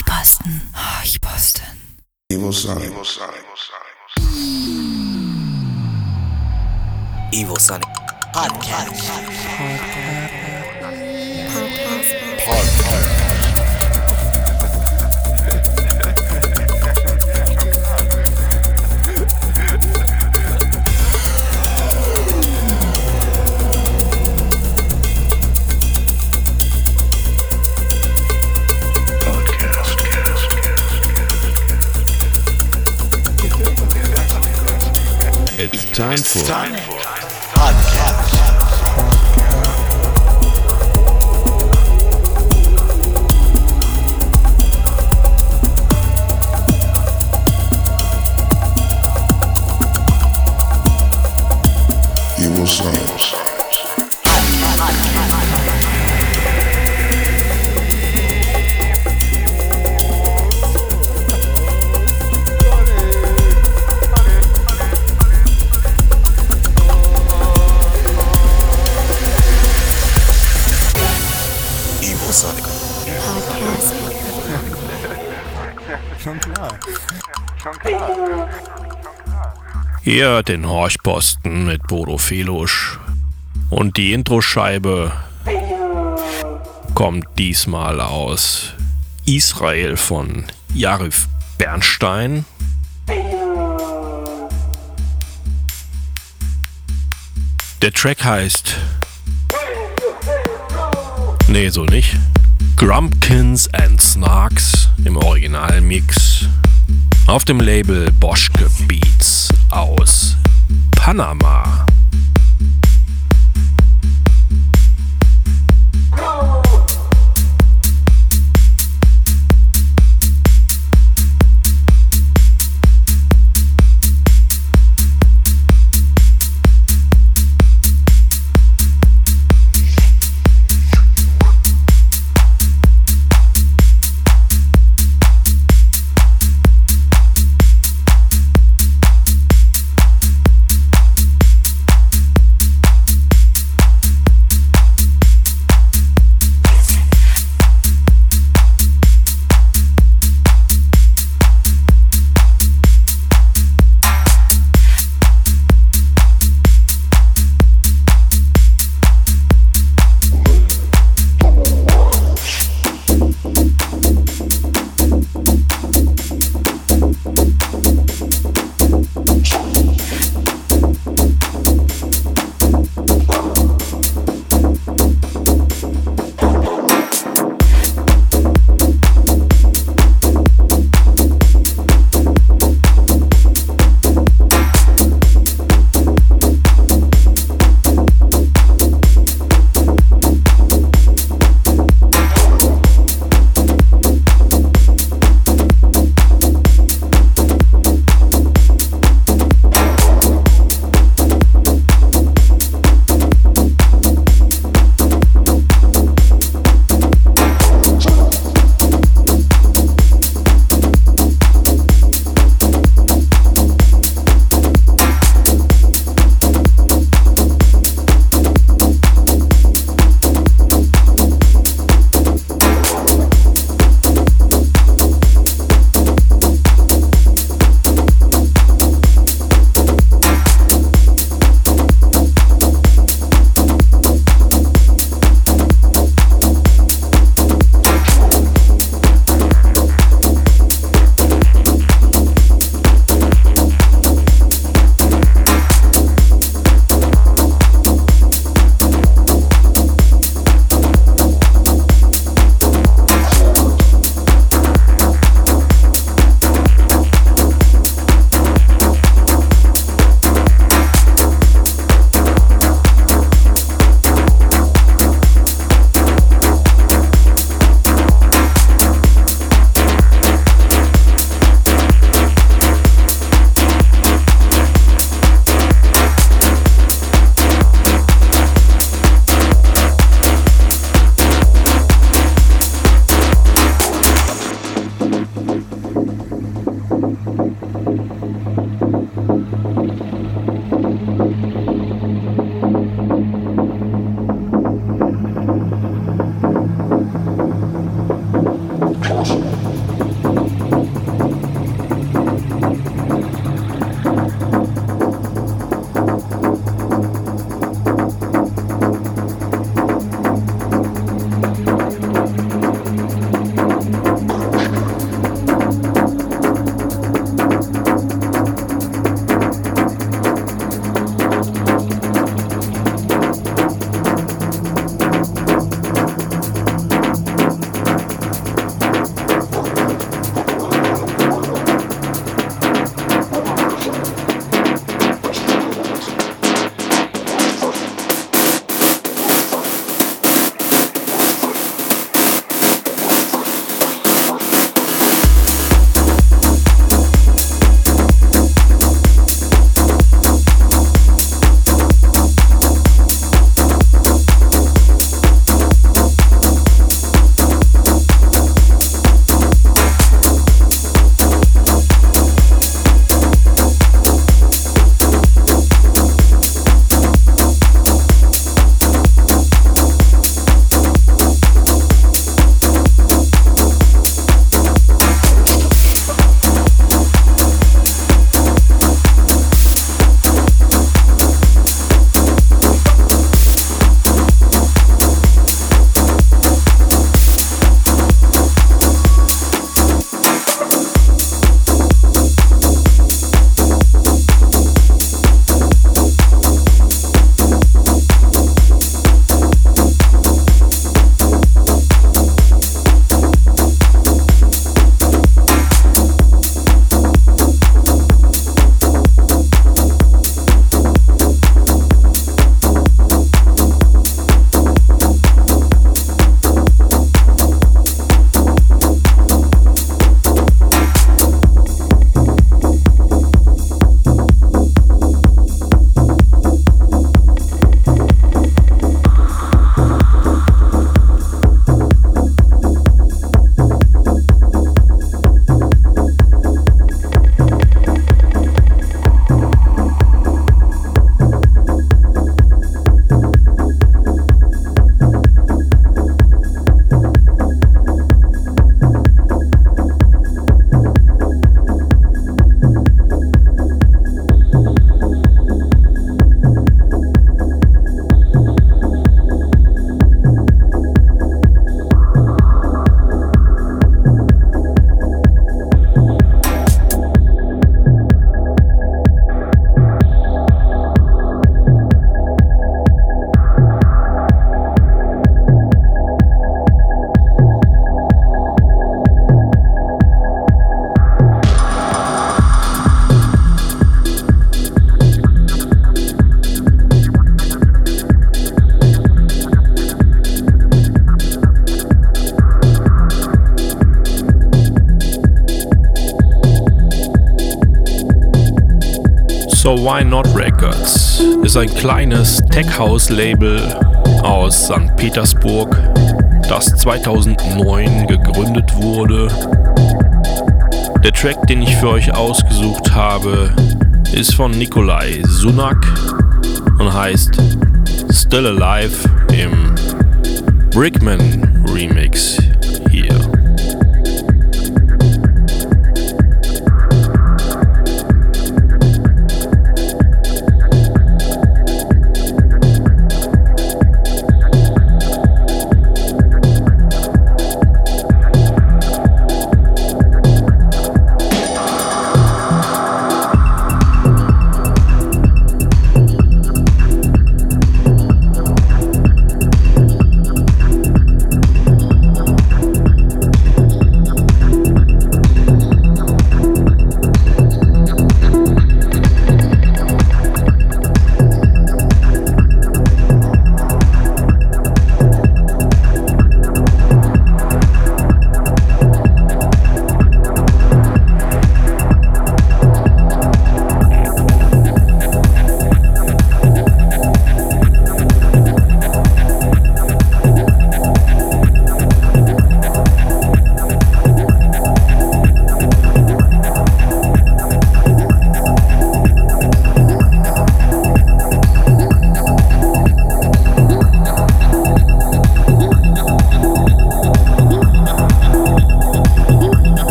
Horchposten. Horchposten. Evo Sonic. Evo Sonic. Evil Sonic Podcast. It's time it's for time for podcast. You uh, will sign. Ihr hört den Horchposten mit Bodo Felusch. Und die Introscheibe kommt diesmal aus Israel von Jarif Bernstein. Der Track heißt. Nee, so nicht. Grumpkins and Snarks im Originalmix auf dem Label Boschke Beats aus Panama. Why Not Records ist ein kleines Tech-House-Label aus St. Petersburg, das 2009 gegründet wurde. Der Track, den ich für euch ausgesucht habe, ist von Nikolai Sunak und heißt Still Alive im Brickman Remix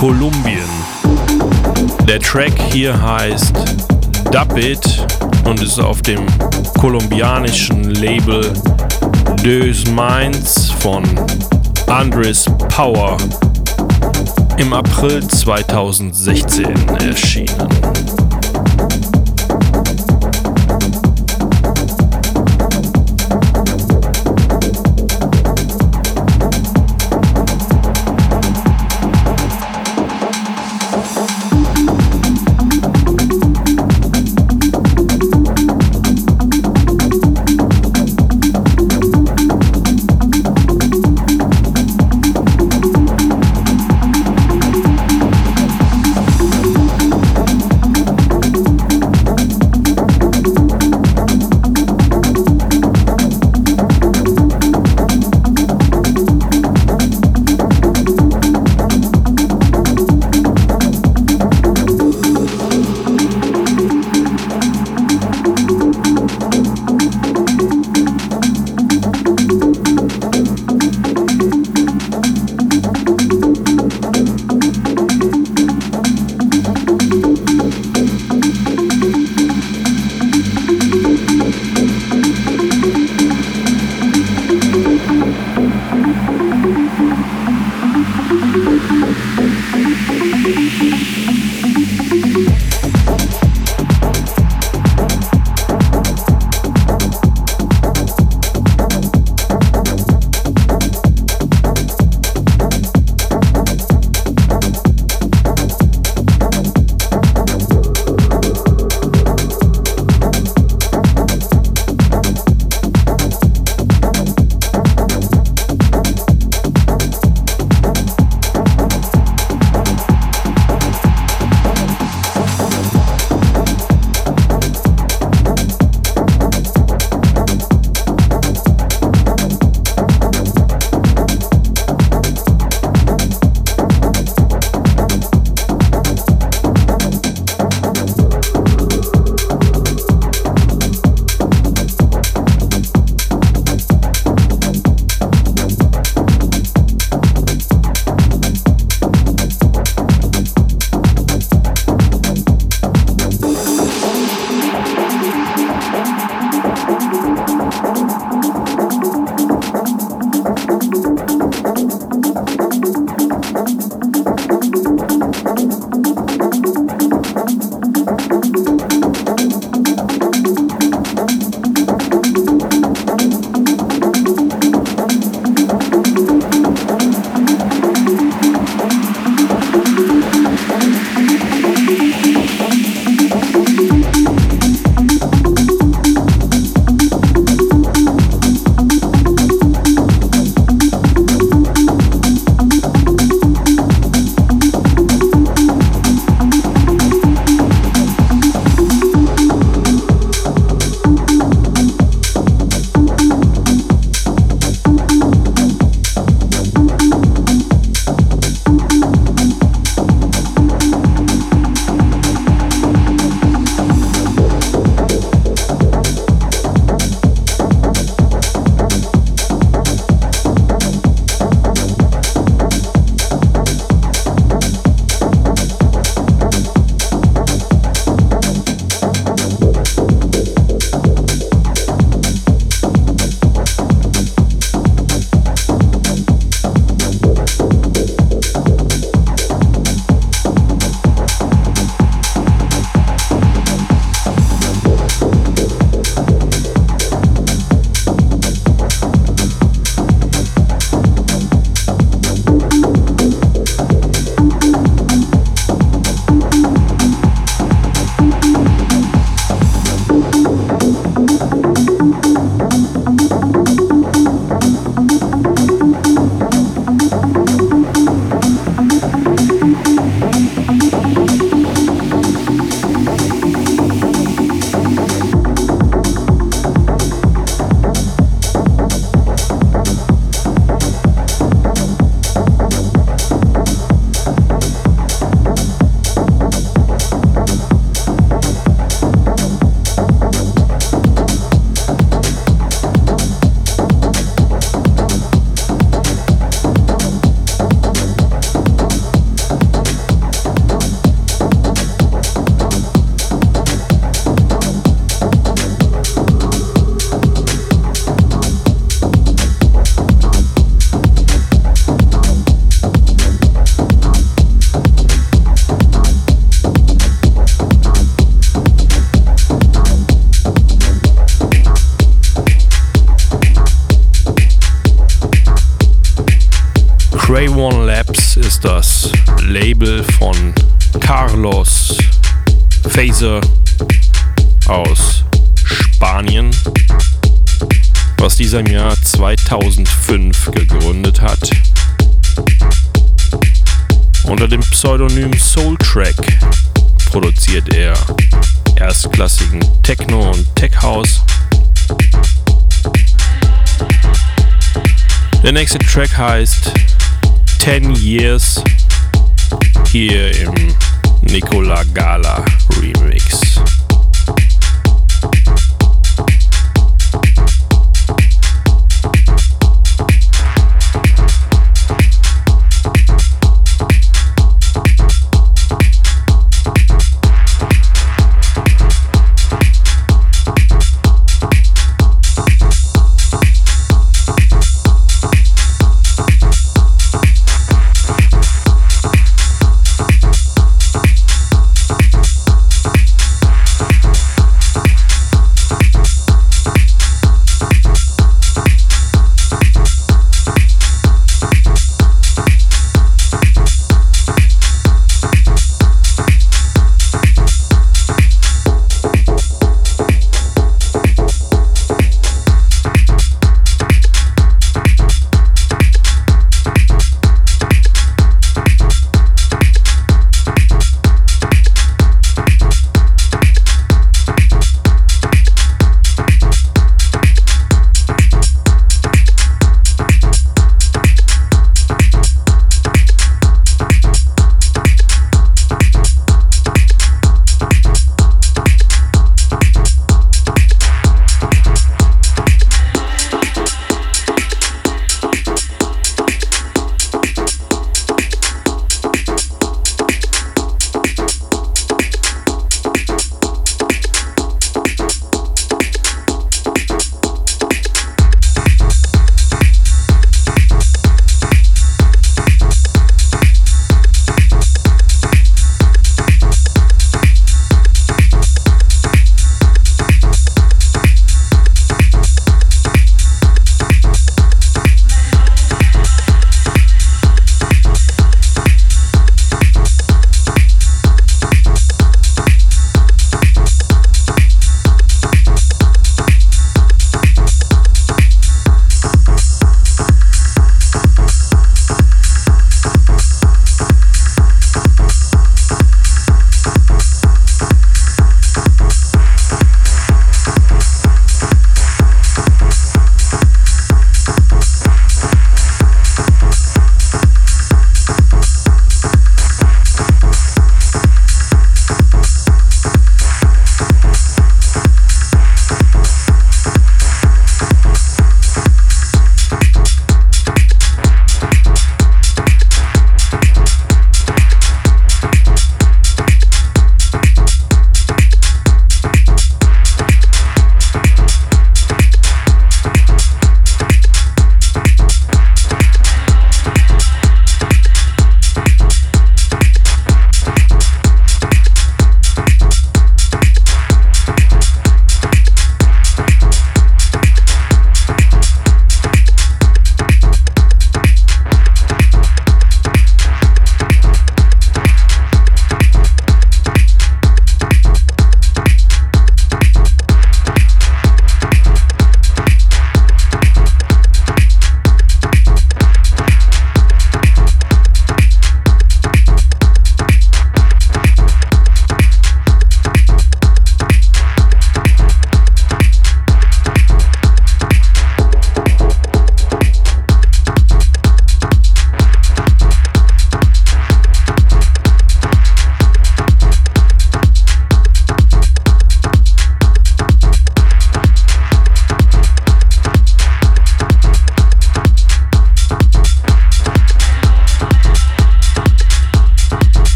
Kolumbien. Der Track hier heißt Dub It und ist auf dem kolumbianischen Label Deux Minds von Andres Power Im April 2016 erschienen. Was dieser im Jahr 2005 gegründet hat. Unter dem Pseudonym Soultrack produziert er erstklassigen Techno und Tech House. Der nächste Track heißt 10 Years hier im Nicola Gala Remix.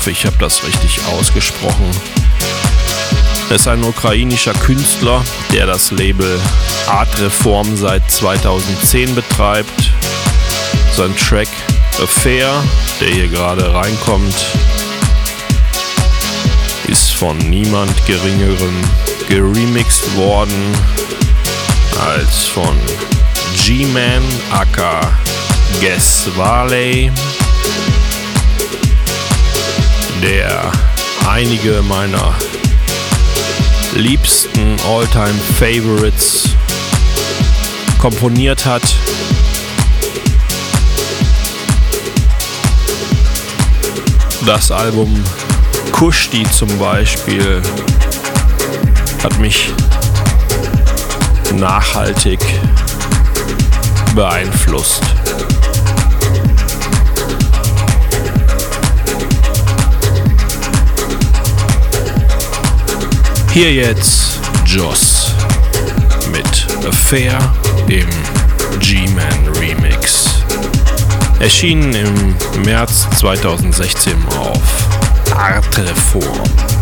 Hoffe, ich habe das richtig ausgesprochen. Er ist ein ukrainischer Künstler, der das Label Art Reform seit 2010 betreibt. Sein Track Affair, der hier gerade reinkommt, ist von niemand Geringerem geremixed worden als von G-Man aka Guess Varley, der einige meiner liebsten Alltime Favorites komponiert hat. Das Album Kushti zum Beispiel hat mich nachhaltig beeinflusst. Hier jetzt Joss mit Affair im G-Man Remix. Erschienen im März 2016 auf Artreform.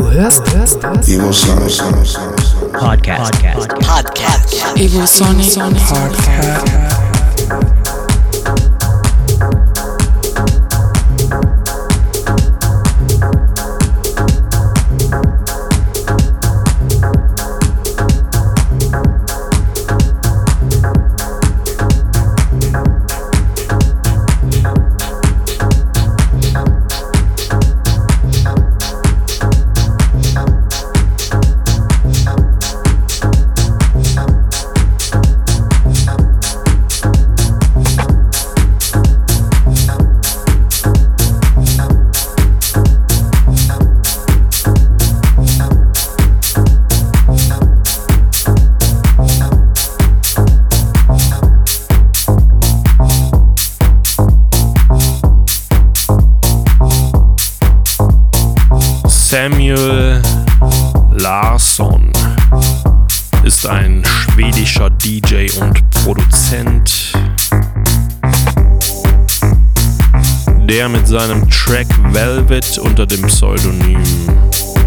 Hörst, hörst, hörst. Evo Sonic. Podcast. Podcast. Podcast. Evo Sonic Podcast. Der mit seinem Track Velvet unter dem Pseudonym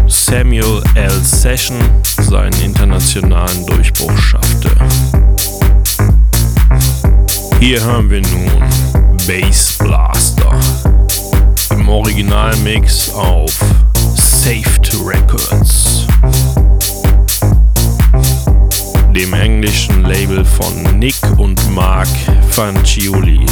Samuel L. Session seinen internationalen Durchbruch schaffte. Hier hören wir nun Bass Blaster im Originalmix auf Saved Records, dem englischen Label von Nick und Mark Fanciulli.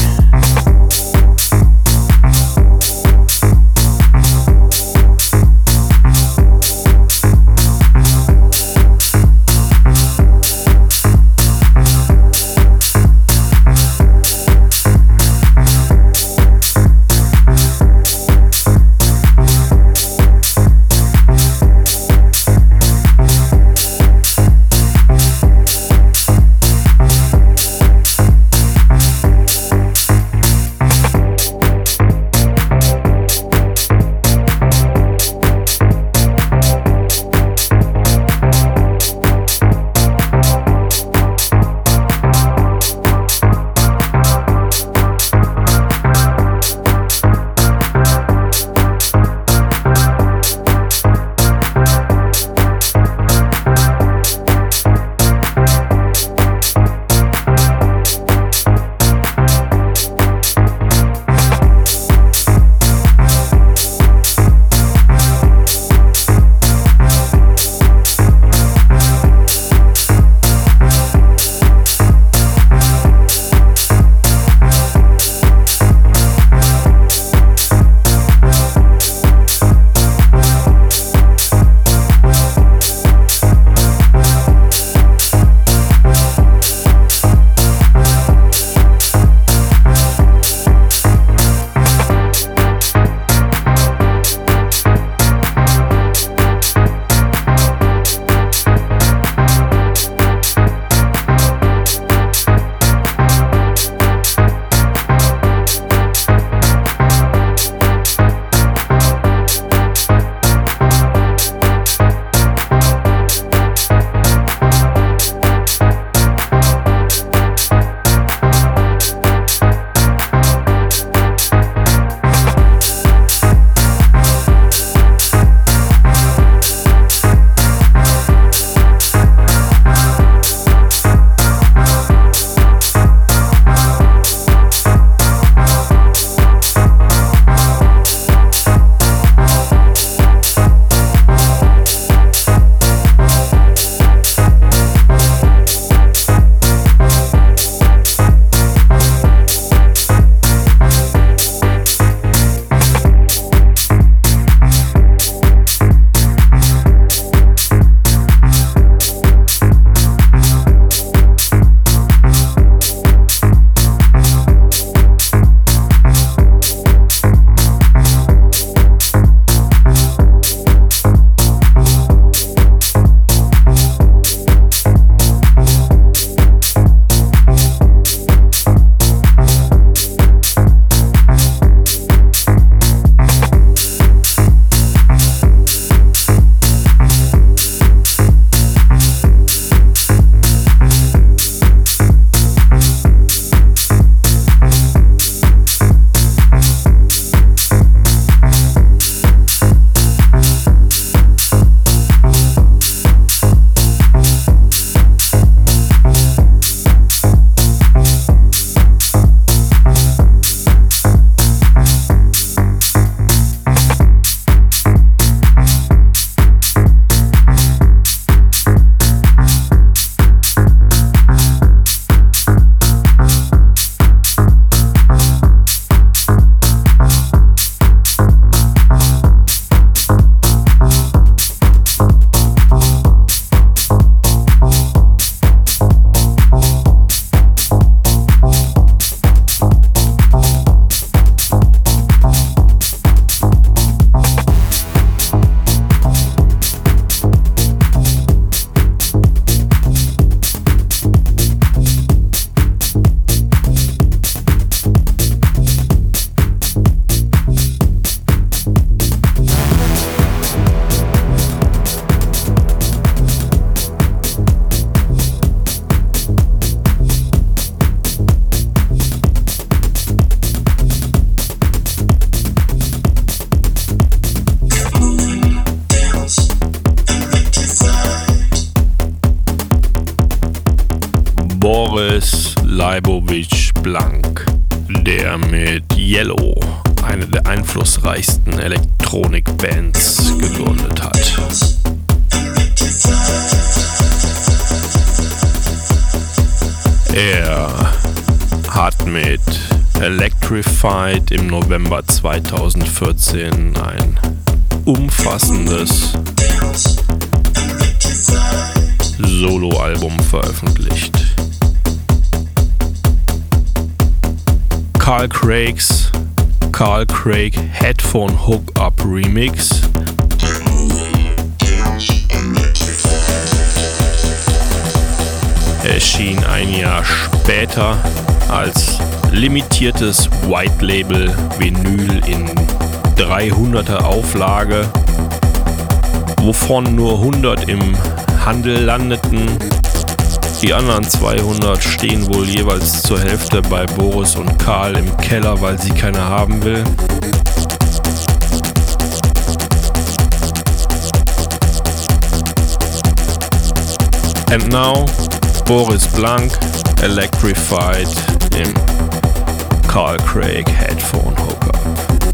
Craigs Carl Craig Headphone Hookup Remix erschien ein Jahr später als limitiertes White Label Vinyl in 300er Auflage, wovon nur 100 im Handel landeten. Die anderen 200 stehen wohl jeweils zur Hälfte bei Boris und Karl im Keller, weil sie keine haben will. And now Boris Blank, Electrified im Carl Craig Headphone Hookup.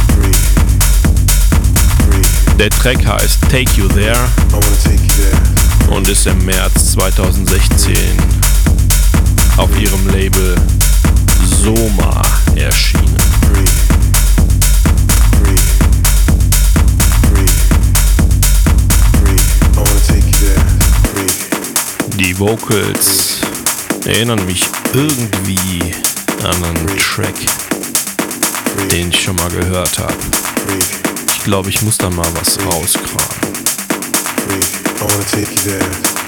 Der Track heißt Take You There und ist im März 2016 auf ihrem Label Soma erschienen. Die Vocals erinnern mich irgendwie an einen Track den ich schon mal gehört habe. Ich glaube, ich muss da mal was rauskramen. I wanna take you there.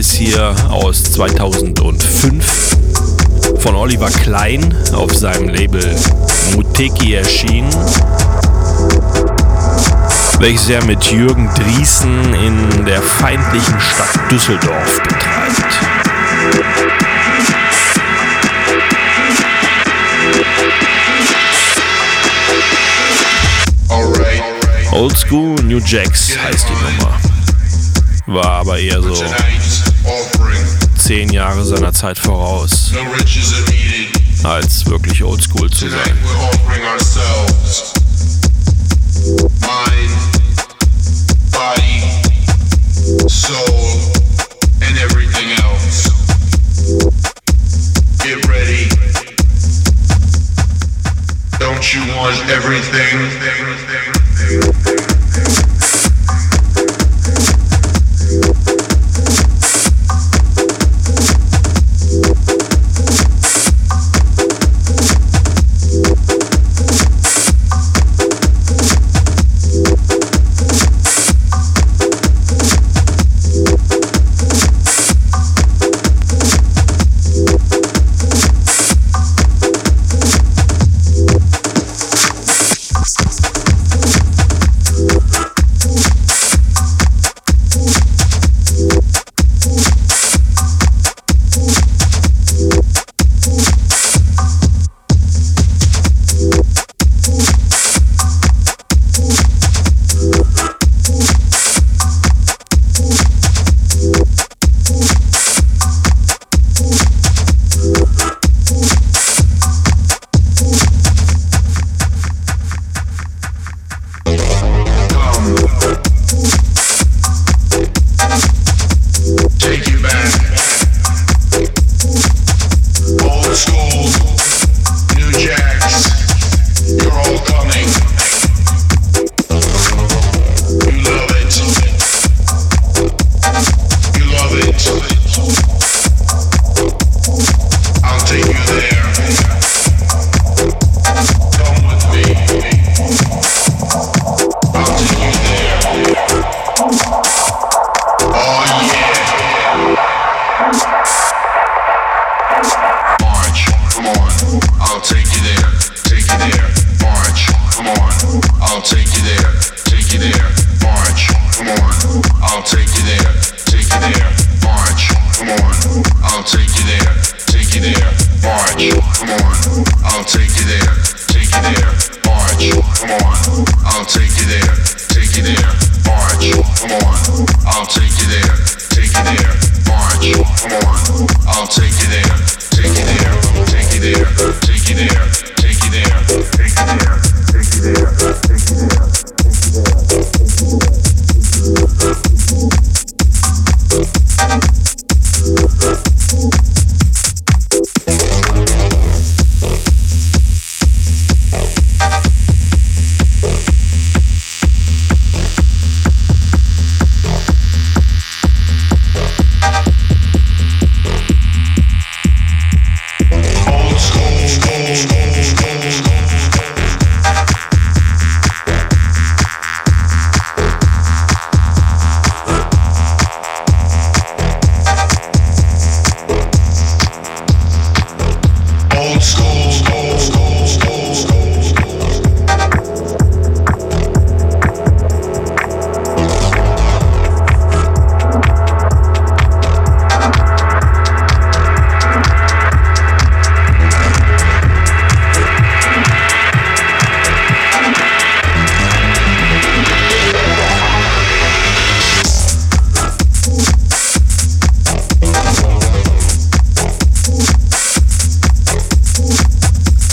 Ist hier aus 2005 von Oliver Klein auf seinem Label Muteki erschienen, welches er mit Jürgen Driesen in der feindlichen Stadt Düsseldorf betreibt. Old School New Jacks heißt die Nummer. War aber eher so zehn Jahre seiner Zeit voraus, als wirklich Old School zu sein. Soul and everything else. Get ready. Don't you want everything?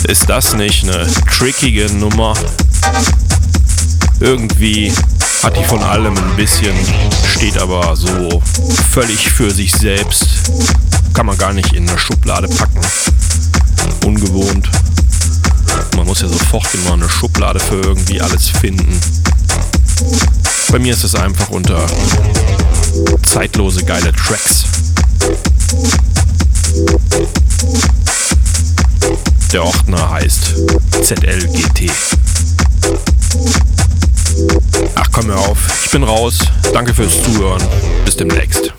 Ist das nicht eine trickige Nummer? Irgendwie hat die von allem ein bisschen, steht aber so völlig für sich selbst. Kann man gar nicht in eine Schublade packen. Ungewohnt. Man muss ja sofort immer eine Schublade für irgendwie alles finden. Bei mir ist es einfach unter zeitlose geile Tracks. Der Ordner heißt ZLGT. Ach komm hör auf, ich bin raus. Danke fürs Zuhören. Bis demnächst.